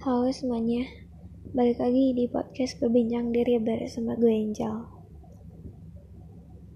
Halo semuanya, balik lagi di podcast berbincang diri bersama gue Angel.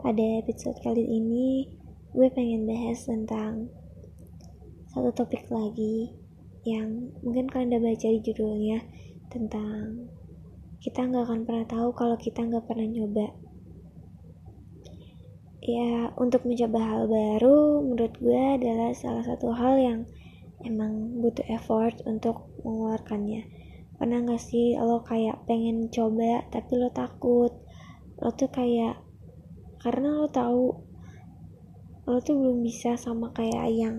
Pada episode kali ini, gue pengen bahas tentang satu topik lagi yang mungkin kalian udah baca di judulnya tentang kita nggak akan pernah tahu kalau kita nggak pernah nyoba. Ya, untuk mencoba hal baru menurut gue adalah salah satu hal yang emang butuh effort untuk mengeluarkannya. Pernah gak sih lo kayak pengen coba tapi lo takut? Lo tuh kayak karena lo tahu lo tuh belum bisa sama kayak yang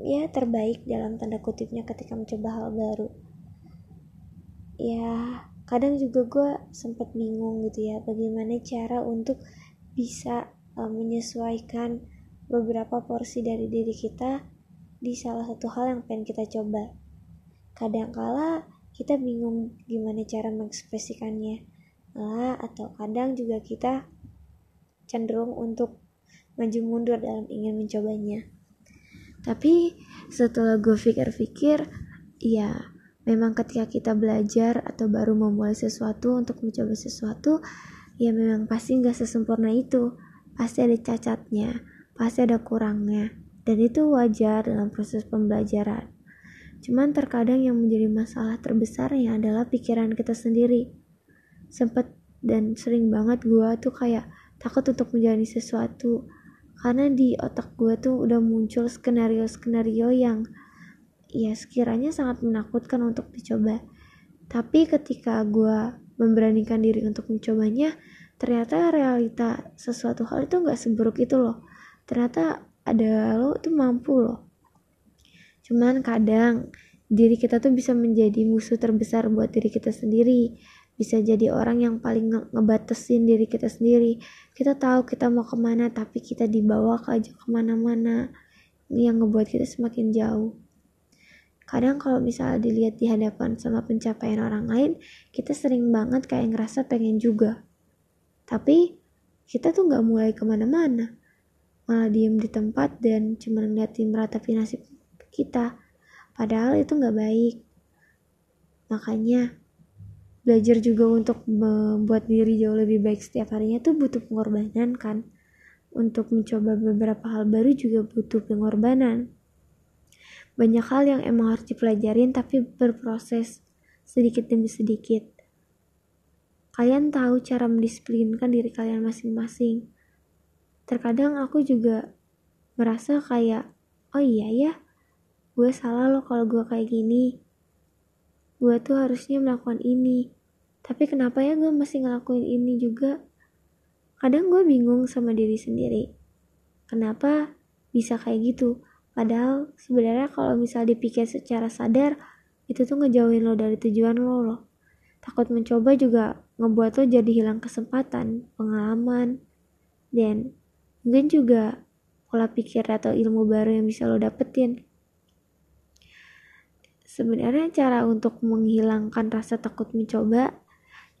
ya terbaik dalam tanda kutipnya ketika mencoba hal baru. Ya kadang juga gue sempat bingung gitu ya bagaimana cara untuk bisa uh, menyesuaikan beberapa porsi dari diri kita di salah satu hal yang pengen kita coba. Kadangkala kita bingung gimana cara mengekspresikannya. Malah atau kadang juga kita cenderung untuk maju mundur dalam ingin mencobanya. Tapi setelah gue pikir-pikir, ya memang ketika kita belajar atau baru memulai sesuatu untuk mencoba sesuatu, ya memang pasti nggak sesempurna itu. Pasti ada cacatnya, pasti ada kurangnya dan itu wajar dalam proses pembelajaran. Cuman terkadang yang menjadi masalah terbesarnya adalah pikiran kita sendiri. Sempet dan sering banget gue tuh kayak takut untuk menjalani sesuatu karena di otak gue tuh udah muncul skenario-skenario yang ya sekiranya sangat menakutkan untuk dicoba. Tapi ketika gue memberanikan diri untuk mencobanya, ternyata realita sesuatu hal itu gak seburuk itu loh. Ternyata ada lo tuh mampu loh. Cuman kadang diri kita tuh bisa menjadi musuh terbesar buat diri kita sendiri. Bisa jadi orang yang paling nge ngebatasin diri kita sendiri. Kita tahu kita mau ke mana tapi kita dibawa ke aja ke mana-mana. Yang ngebuat kita semakin jauh. Kadang kalau misalnya dilihat di hadapan sama pencapaian orang lain kita sering banget kayak ngerasa pengen juga. Tapi kita tuh nggak mulai ke mana-mana malah diem di tempat dan cuma ngeliatin meratapi nasib kita. Padahal itu nggak baik. Makanya belajar juga untuk membuat diri jauh lebih baik setiap harinya tuh butuh pengorbanan kan? Untuk mencoba beberapa hal baru juga butuh pengorbanan. Banyak hal yang emang harus dipelajarin tapi berproses sedikit demi sedikit. Kalian tahu cara mendisiplinkan diri kalian masing-masing terkadang aku juga merasa kayak oh iya ya gue salah loh kalau gue kayak gini. Gue tuh harusnya melakukan ini. Tapi kenapa ya gue masih ngelakuin ini juga? Kadang gue bingung sama diri sendiri. Kenapa bisa kayak gitu? Padahal sebenarnya kalau misal dipikir secara sadar itu tuh ngejauhin lo dari tujuan lo loh. Takut mencoba juga ngebuat lo jadi hilang kesempatan pengalaman. Dan mungkin juga pola pikir atau ilmu baru yang bisa lo dapetin. Sebenarnya cara untuk menghilangkan rasa takut mencoba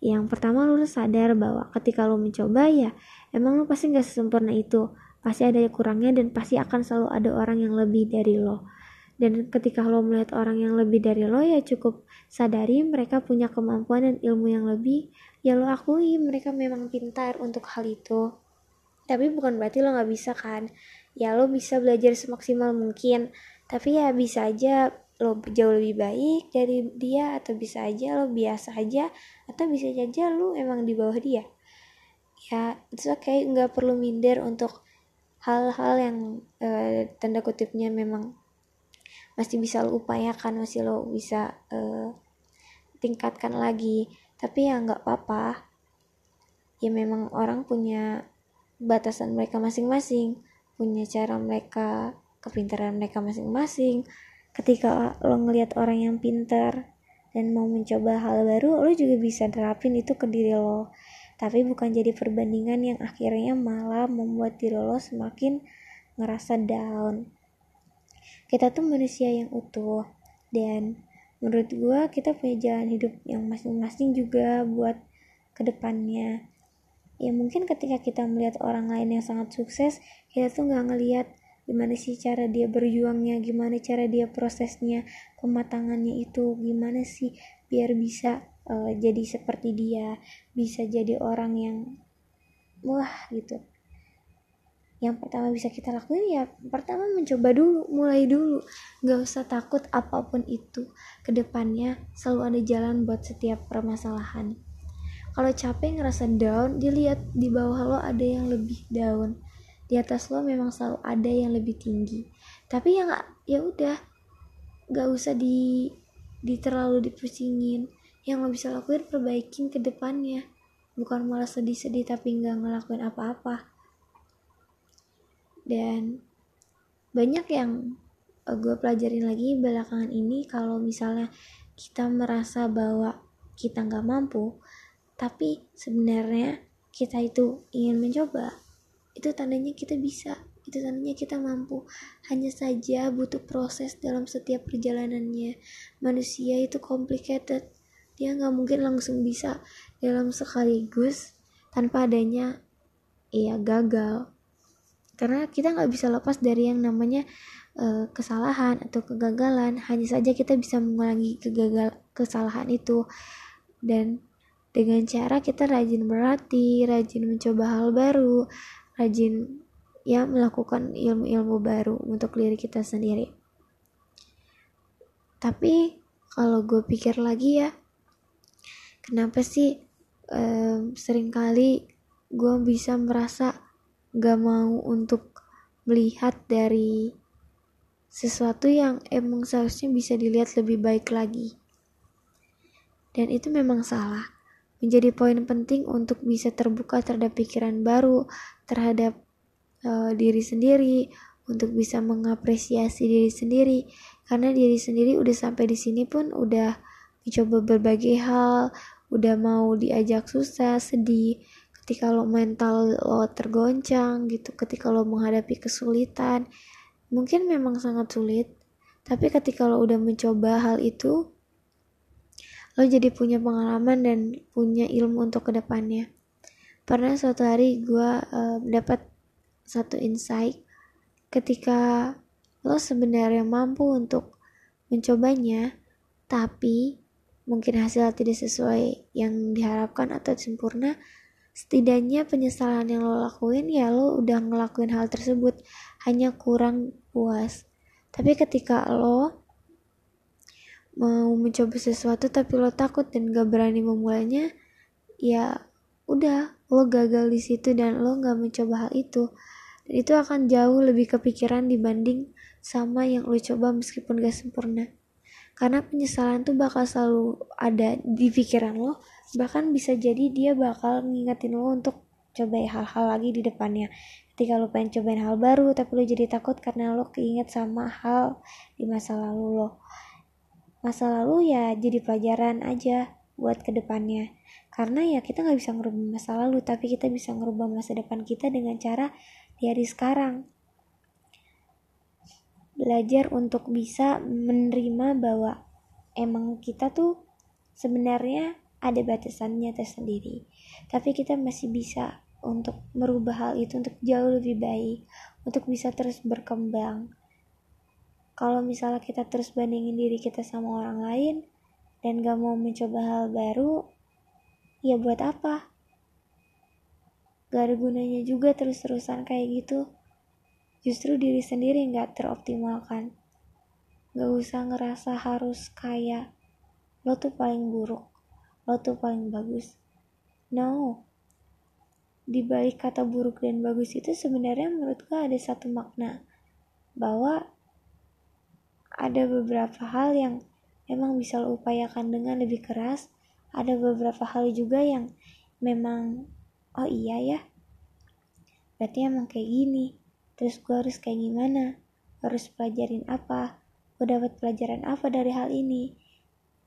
yang pertama lo harus sadar bahwa ketika lo mencoba ya emang lo pasti gak sesempurna itu. Pasti ada kurangnya dan pasti akan selalu ada orang yang lebih dari lo. Dan ketika lo melihat orang yang lebih dari lo ya cukup sadari mereka punya kemampuan dan ilmu yang lebih. Ya lo akui mereka memang pintar untuk hal itu tapi bukan berarti lo nggak bisa kan? Ya lo bisa belajar semaksimal mungkin. Tapi ya bisa aja lo jauh lebih baik dari dia atau bisa aja lo biasa aja atau bisa aja lo emang di bawah dia. Ya itu oke okay. nggak perlu minder untuk hal-hal yang uh, tanda kutipnya memang masih bisa lo upayakan masih lo bisa uh, tingkatkan lagi. Tapi ya nggak apa-apa. Ya memang orang punya batasan mereka masing-masing, punya cara mereka, kepintaran mereka masing-masing. Ketika lo ngelihat orang yang pintar dan mau mencoba hal baru, lo juga bisa terapin itu ke diri lo. Tapi bukan jadi perbandingan yang akhirnya malah membuat diri lo semakin ngerasa down. Kita tuh manusia yang utuh dan menurut gue kita punya jalan hidup yang masing-masing juga buat ke depannya ya mungkin ketika kita melihat orang lain yang sangat sukses kita tuh nggak ngelihat gimana sih cara dia berjuangnya gimana cara dia prosesnya pematangannya itu gimana sih biar bisa uh, jadi seperti dia bisa jadi orang yang wah gitu. Yang pertama bisa kita lakuin ya pertama mencoba dulu mulai dulu. Nggak usah takut apa pun itu. Ke depannya selalu ada jalan buat setiap permasalahan kalau capek ngerasa down dilihat di bawah lo ada yang lebih down. Di atas lo memang selalu ada yang lebih tinggi. Tapi ya nggak ya udah. Nggak usah di di terlalu dipusingin. Yang lo bisa lakuin perbaikin ke depannya. Bukan malah sedih-sedih tapi nggak ngelakuin apa-apa. Dan banyak yang uh, gue pelajarin lagi belakangan ini kalau misalnya kita merasa bahwa kita nggak mampu tapi sebenarnya kita itu ingin mencoba. Itu tandanya kita bisa. Itu tandanya kita mampu. Hanya saja butuh proses dalam setiap perjalanannya. Manusia itu complicated. Dia nggak mungkin langsung bisa dalam sekaligus tanpa adanya ya gagal. Karena kita nggak bisa lepas dari yang namanya uh, kesalahan atau kegagalan. Hanya saja kita bisa mengulangi kegagal kesalahan itu. Dan dengan cara kita rajin berlatih rajin mencoba hal baru rajin ya melakukan ilmu-ilmu baru untuk diri kita sendiri tapi kalau gue pikir lagi ya kenapa sih um, sering kali gue bisa merasa gak mau untuk melihat dari sesuatu yang emang seharusnya bisa dilihat lebih baik lagi. Dan itu memang salah. Menjadi poin penting untuk bisa terbuka terhadap pikiran baru, terhadap uh, diri sendiri, untuk bisa mengapresiasi diri sendiri. Karena diri sendiri udah sampai di sini pun udah mencoba berbagai hal, udah mau diajak susah, sedih, ketika lo mental lo tergoncang gitu ketika lo menghadapi kesulitan mungkin memang sangat sulit tapi ketika lo udah mencoba hal itu lo jadi punya pengalaman dan punya ilmu untuk ke depannya pernah suatu hari gue uh, dapat satu insight ketika lo sebenarnya mampu untuk mencobanya tapi mungkin hasil tidak sesuai yang diharapkan atau sempurna setidaknya penyesalan yang lo lakuin ya lo udah ngelakuin hal tersebut hanya kurang puas. Tapi ketika lo mau mencoba sesuatu tapi lo takut dan gak berani memulainya ya udah lo gagal di situ dan lo gak mencoba hal itu. Dan itu akan jauh lebih kepikiran dibanding sama yang lo coba meskipun gak sempurna. Karena penyesalan tuh bakal selalu ada di pikiran lo bahkan bisa jadi dia bakal ngingetin lo untuk coba hal-hal lagi di depannya. Ketika lo pengen cobain hal baru tapi lo jadi takut karena lo keinget sama hal di masa lalu lo masa lalu ya jadi pelajaran aja buat ke depannya karena ya kita nggak bisa ngerubah masa lalu tapi kita bisa ngerubah masa depan kita dengan cara di hari sekarang. Belajar untuk bisa menerima bahwa emang kita tuh sebenarnya ada batasannya tersendiri tapi kita masih bisa untuk merubah hal itu untuk jauh lebih baik untuk bisa terus berkembang kalau misalnya kita terus bandingin diri kita sama orang lain dan gak mau mencoba hal baru ya buat apa gak ada gunanya juga terus-terusan kayak gitu justru diri sendiri gak teroptimalkan gak usah ngerasa harus kayak lo tuh paling buruk lo tuh paling bagus. No. Di balik kata buruk dan bagus itu sebenarnya menurut gue ada satu makna bahwa ada beberapa hal yang emang bisa lo upayakan dengan lebih keras, ada beberapa hal juga yang memang oh iya ya. Berarti emang kayak gini. Terus gue harus kayak gimana? Harus pelajarin apa? Gue dapat pelajaran apa dari hal ini?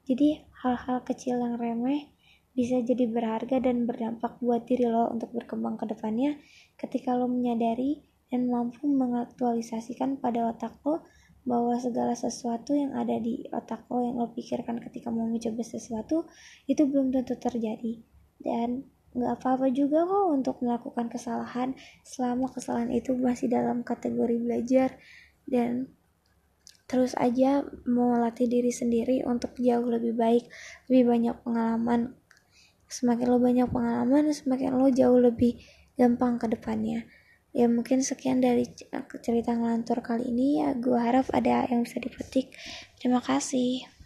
Jadi hal-hal kecil yang remeh bisa jadi berharga dan berdampak buat diri lo untuk berkembang ke depannya ketika lo menyadari dan mampu mengaktualisasikan pada otak lo bahwa segala sesuatu yang ada di otak lo yang lo pikirkan ketika mau mencoba sesuatu itu belum tentu terjadi. Dan nggak apa-apa juga kok untuk melakukan kesalahan selama kesalahan itu masih dalam kategori belajar. Dan terus aja mau latih diri sendiri untuk jauh lebih baik lebih banyak pengalaman. Semakin lo banyak pengalaman semakin lo jauh lebih gampang ke depannya ya mungkin sekian dari cerita ngelantur kali ini. Ya gue harap ada yang bisa dipetik. Terima kasih